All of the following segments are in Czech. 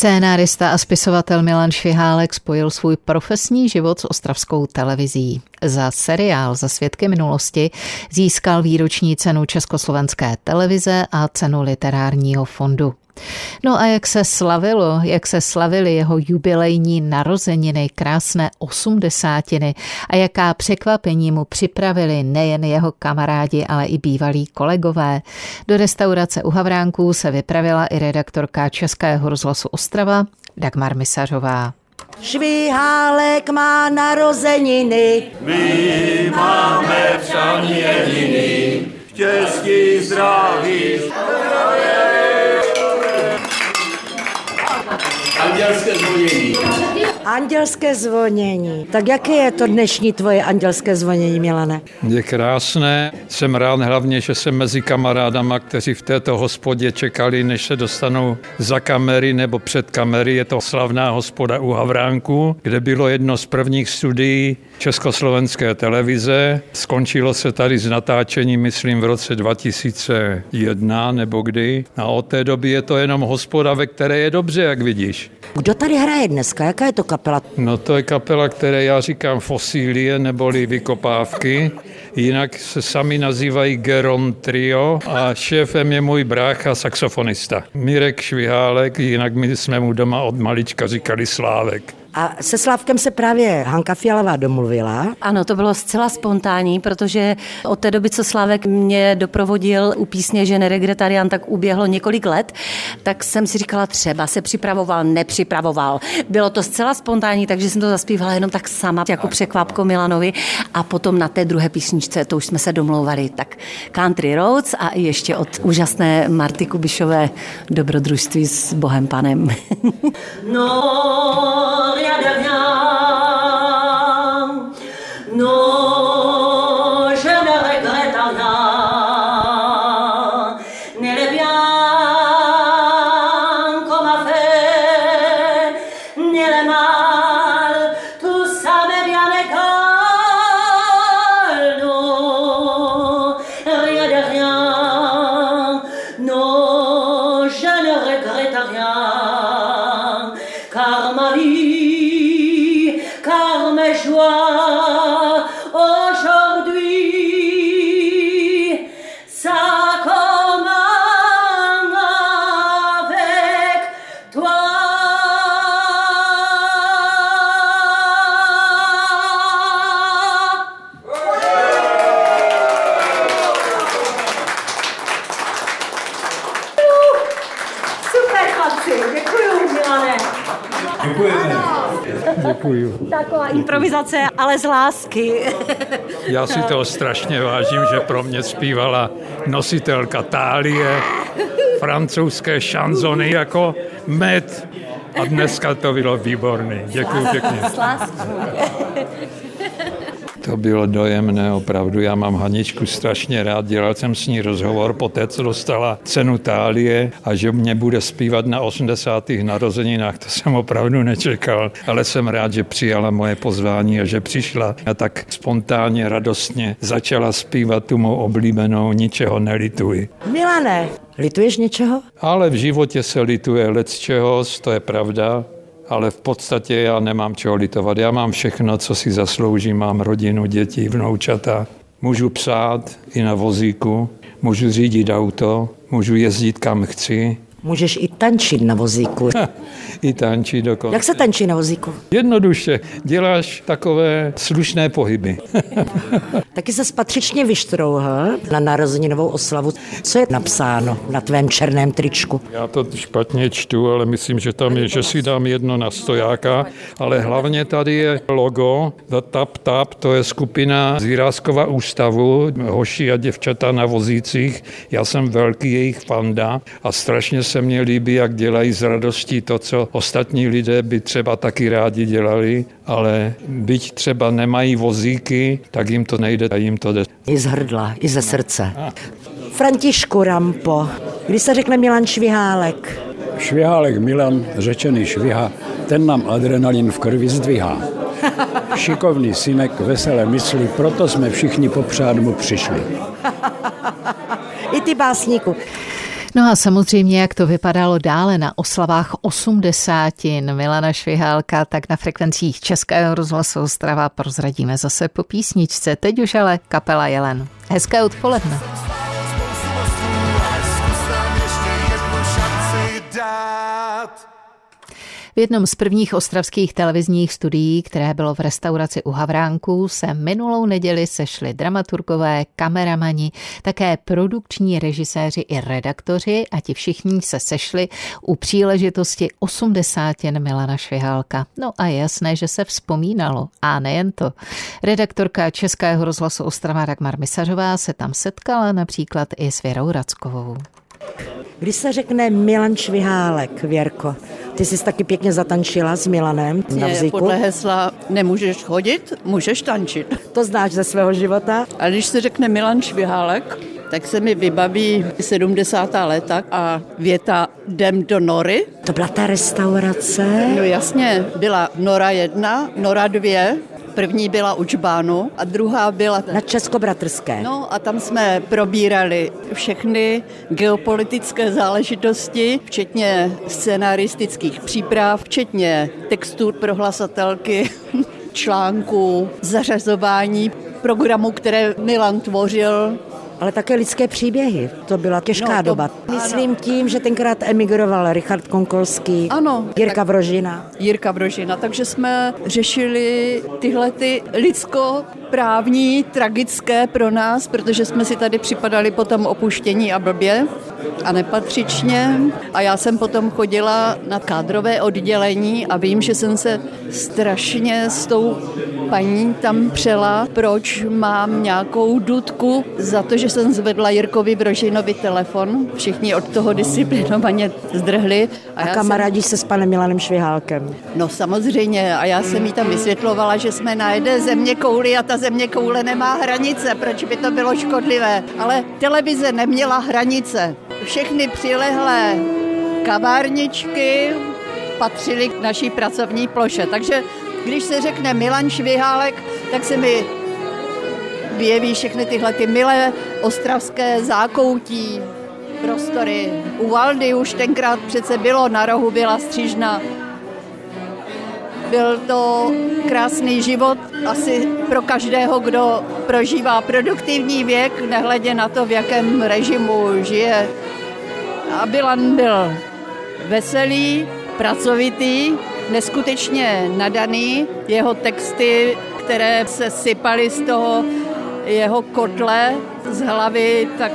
Scénárista a spisovatel Milan Švihálek spojil svůj profesní život s ostravskou televizí. Za seriál Za svědky minulosti získal výroční cenu Československé televize a cenu literárního fondu. No a jak se slavilo, jak se slavili jeho jubilejní narozeniny, krásné osmdesátiny a jaká překvapení mu připravili nejen jeho kamarádi, ale i bývalí kolegové. Do restaurace u Havránků se vypravila i redaktorka Českého rozhlasu Ostrava Dagmar Misařová. Švihálek má narozeniny. My máme přání jediný, štěstí, zdraví, Andělské zvonění. Andělské zvonění. Tak jaké je to dnešní tvoje andělské zvonění, Milane? Je krásné. Jsem rád hlavně, že jsem mezi kamarádama, kteří v této hospodě čekali, než se dostanou za kamery nebo před kamery. Je to slavná hospoda u Havránku, kde bylo jedno z prvních studií Československé televize. Skončilo se tady s natáčením, myslím, v roce 2001 nebo kdy. A od té doby je to jenom hospoda, ve které je dobře, jak vidíš. Kdo tady hraje dneska? Jaká je to kapela? No to je kapela, které já říkám fosílie neboli vykopávky. Jinak se sami nazývají Geron Trio a šéfem je můj brácha, saxofonista. Mirek Švihálek, jinak my jsme mu doma od malička říkali Slávek. A se Slávkem se právě Hanka Fialová domluvila. Ano, to bylo zcela spontánní, protože od té doby, co Slávek mě doprovodil u písně Že neregretarian, tak uběhlo několik let, tak jsem si říkala, třeba se připravoval, nepřipravoval. Bylo to zcela spontánní, takže jsem to zaspívala jenom tak sama, jako překvapko Milanovi. A potom na té druhé písničce, to už jsme se domlouvali, tak Country Roads a ještě od úžasné Marty Kubišové dobrodružství s Bohem Panem. no, Děkuju. Taková improvizace, ale z lásky. Já si toho strašně vážím, že pro mě zpívala nositelka tálie, francouzské šanzony jako med. A dneska to bylo výborné. Děkuji pěkně. S láskou. To bylo dojemné opravdu. Já mám Haničku strašně rád. Dělal jsem s ní rozhovor po té, co dostala cenu Tálie a že mě bude zpívat na 80. narozeninách. To jsem opravdu nečekal, ale jsem rád, že přijala moje pozvání a že přišla a tak spontánně, radostně začala zpívat tu mou oblíbenou Ničeho nelituji. Milane, lituješ něčeho? Ale v životě se lituje lec čeho, to je pravda, ale v podstatě já nemám čeho litovat. Já mám všechno, co si zasloužím. Mám rodinu, děti, vnoučata. Můžu psát i na vozíku, můžu řídit auto, můžu jezdit kam chci, Můžeš i tančit na vozíku. i tančit dokonce. Jak se tančí na vozíku? Jednoduše, děláš takové slušné pohyby. Taky se patřičně vyštrouhl na narozeninovou oslavu. Co je napsáno na tvém černém tričku? Já to špatně čtu, ale myslím, že tam je, že si dám jedno na stojáka, ale hlavně tady je logo, The Tap Tap, to je skupina z Jiráskova ústavu, hoši a děvčata na vozících. Já jsem velký jejich fanda a strašně se mně líbí, jak dělají z radostí to, co ostatní lidé by třeba taky rádi dělali, ale byť třeba nemají vozíky, tak jim to nejde a jim to jde. I z hrdla, i ze srdce. Františku Rampo, když se řekne Milan Švihálek, Švihálek Milan, řečený šviha, ten nám adrenalin v krvi zdvihá. Šikovný synek, veselé mysli, proto jsme všichni popřát mu přišli. i ty básníku. No a samozřejmě, jak to vypadalo dále na oslavách osmdesátin Milana Švihálka, tak na frekvencích Českého rozhlasu Ostrava prozradíme zase po písničce. Teď už ale kapela Jelen. Hezké odpoledne. Jednom z prvních ostravských televizních studií, které bylo v restauraci u Havránků, se minulou neděli sešli dramaturgové, kameramani, také produkční režiséři i redaktoři a ti všichni se sešli u příležitosti 80. Milana Švihálka. No a jasné, že se vzpomínalo. A nejen to. Redaktorka Českého rozhlasu Ostrava Dagmar Misařová se tam setkala například i s Věrou Rackovou. Když se řekne Milan Švihálek, Věrko, ty jsi taky pěkně zatančila s Milanem na vzíku. Podle hesla nemůžeš chodit, můžeš tančit. To znáš ze svého života? A když se řekne Milan Švihálek, tak se mi vybaví 70. léta a věta jdem do Nory. To byla ta restaurace? No jasně, byla Nora 1, Nora 2, První byla u Čbánu a druhá byla... Na Českobratrské. No a tam jsme probírali všechny geopolitické záležitosti, včetně scenaristických příprav, včetně textur pro hlasatelky, článků, zařazování programů, které Milan tvořil, ale také lidské příběhy. To byla těžká no, to, doba. Myslím tím, že tenkrát emigroval Richard Konkolský, ano, Jirka Vrožina. Jirka Vrožina, takže jsme řešili tyhle ty lidsko právní, tragické pro nás, protože jsme si tady připadali potom opuštění a blbě a nepatřičně. A já jsem potom chodila na kádrové oddělení a vím, že jsem se strašně s tou paní tam přela, proč mám nějakou dudku za to, že jsem zvedla Jirkovi Brožinovi telefon. Všichni od toho disciplinovaně zdrhli. A, a kamarádíš jsem... se s panem Milanem Švihálkem? No samozřejmě. A já jsem jí tam vysvětlovala, že jsme na jedné země kouli a ta země koule nemá hranice. Proč by to bylo škodlivé? Ale televize neměla hranice. Všechny přilehlé kavárničky patřily k naší pracovní ploše. Takže když se řekne Milan Švihálek, tak se mi vyjeví všechny tyhle ty milé ostravské zákoutí, prostory. U Valdy už tenkrát přece bylo, na rohu byla střížna. Byl to krásný život asi pro každého, kdo prožívá produktivní věk, nehledě na to, v jakém režimu žije. A Bilan byl veselý, pracovitý, neskutečně nadaný. Jeho texty, které se sypaly z toho jeho kotle z hlavy, tak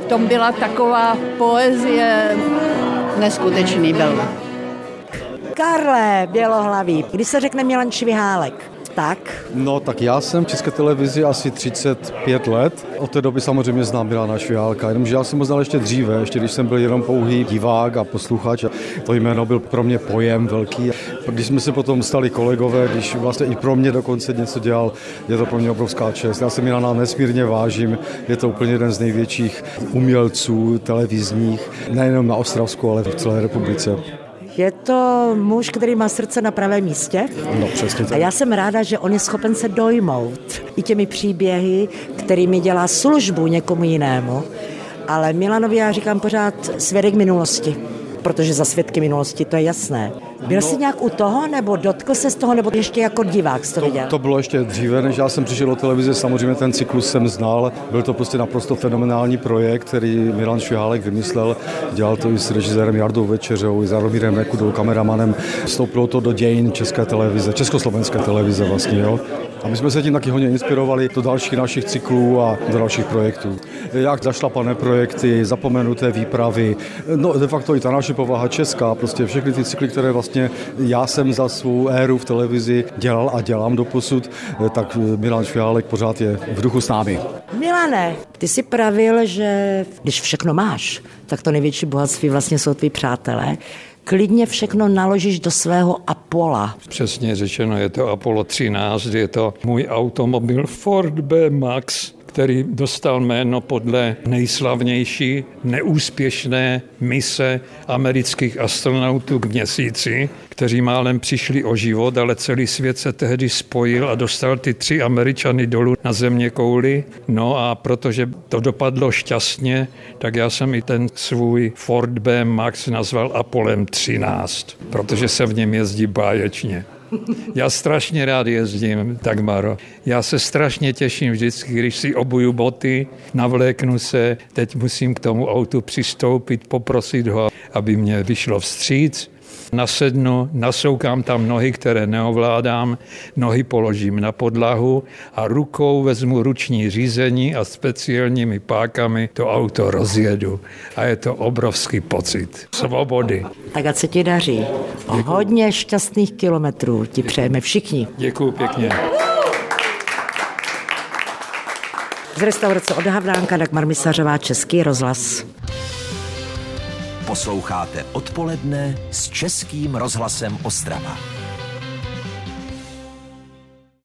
v tom byla taková poezie, neskutečný byl. Karle Bělohlavý, když se řekne Milan Švihálek, tak? No tak já jsem v České televizi asi 35 let. Od té doby samozřejmě znám Milana Švihálka, jenomže já jsem ho znal ještě dříve, ještě když jsem byl jenom pouhý divák a posluchač. To jméno byl pro mě pojem velký. Když jsme se potom stali kolegové, když vlastně i pro mě dokonce něco dělal, je to pro mě obrovská čest. Já se Milana nesmírně vážím, je to úplně jeden z největších umělců televizních, nejenom na Ostravsku, ale v celé republice. Je to muž, který má srdce na pravém místě. No, přesně tak. A já jsem ráda, že on je schopen se dojmout i těmi příběhy, kterými dělá službu někomu jinému. Ale Milanovi já říkám pořád svědek minulosti protože za svědky minulosti to je jasné. Byl no, jsi nějak u toho, nebo dotkl se z toho, nebo ještě jako divák jsi to, to viděl? To bylo ještě dříve, než já jsem přišel do televize, samozřejmě ten cyklus jsem znal. Byl to prostě naprosto fenomenální projekt, který Milan Švihálek vymyslel. Dělal to i s režisérem Jardou Večeřou, i s Jaromírem Nekudou, kameramanem. Vstoupilo to do dějin České televize, československé televize vlastně, jo. A my jsme se tím taky hodně inspirovali do dalších našich cyklů a do dalších projektů. Jak zašlapané projekty, zapomenuté výpravy, no de facto i ta naše povaha česká, prostě všechny ty cykly, které vlastně já jsem za svou éru v televizi dělal a dělám do posud, tak Milan Švihálek pořád je v duchu s námi. Milane, ty si pravil, že když všechno máš, tak to největší bohatství vlastně jsou tví přátelé klidně všechno naložíš do svého Apola. Přesně řečeno, je to Apollo 13, je to můj automobil Ford B Max, který dostal jméno podle nejslavnější neúspěšné mise amerických astronautů k měsíci, kteří málem přišli o život, ale celý svět se tehdy spojil a dostal ty tři Američany dolů na země kouli. No a protože to dopadlo šťastně, tak já jsem i ten svůj Ford B Max nazval Apolem 13, protože se v něm jezdí báječně. Já strašně rád jezdím, tak Maro. Já se strašně těším vždycky, když si obuju boty, navléknu se, teď musím k tomu autu přistoupit, poprosit ho, aby mě vyšlo vstříc, nasednu, nasoukám tam nohy, které neovládám, nohy položím na podlahu a rukou vezmu ruční řízení a speciálními pákami to auto rozjedu. A je to obrovský pocit svobody. Tak a se ti daří. Hodně šťastných kilometrů ti přejeme všichni. Děkuji pěkně. Z restaurace od Havlánka Dagmar Misařová, Český rozhlas. Posloucháte odpoledne s Českým rozhlasem Ostrava.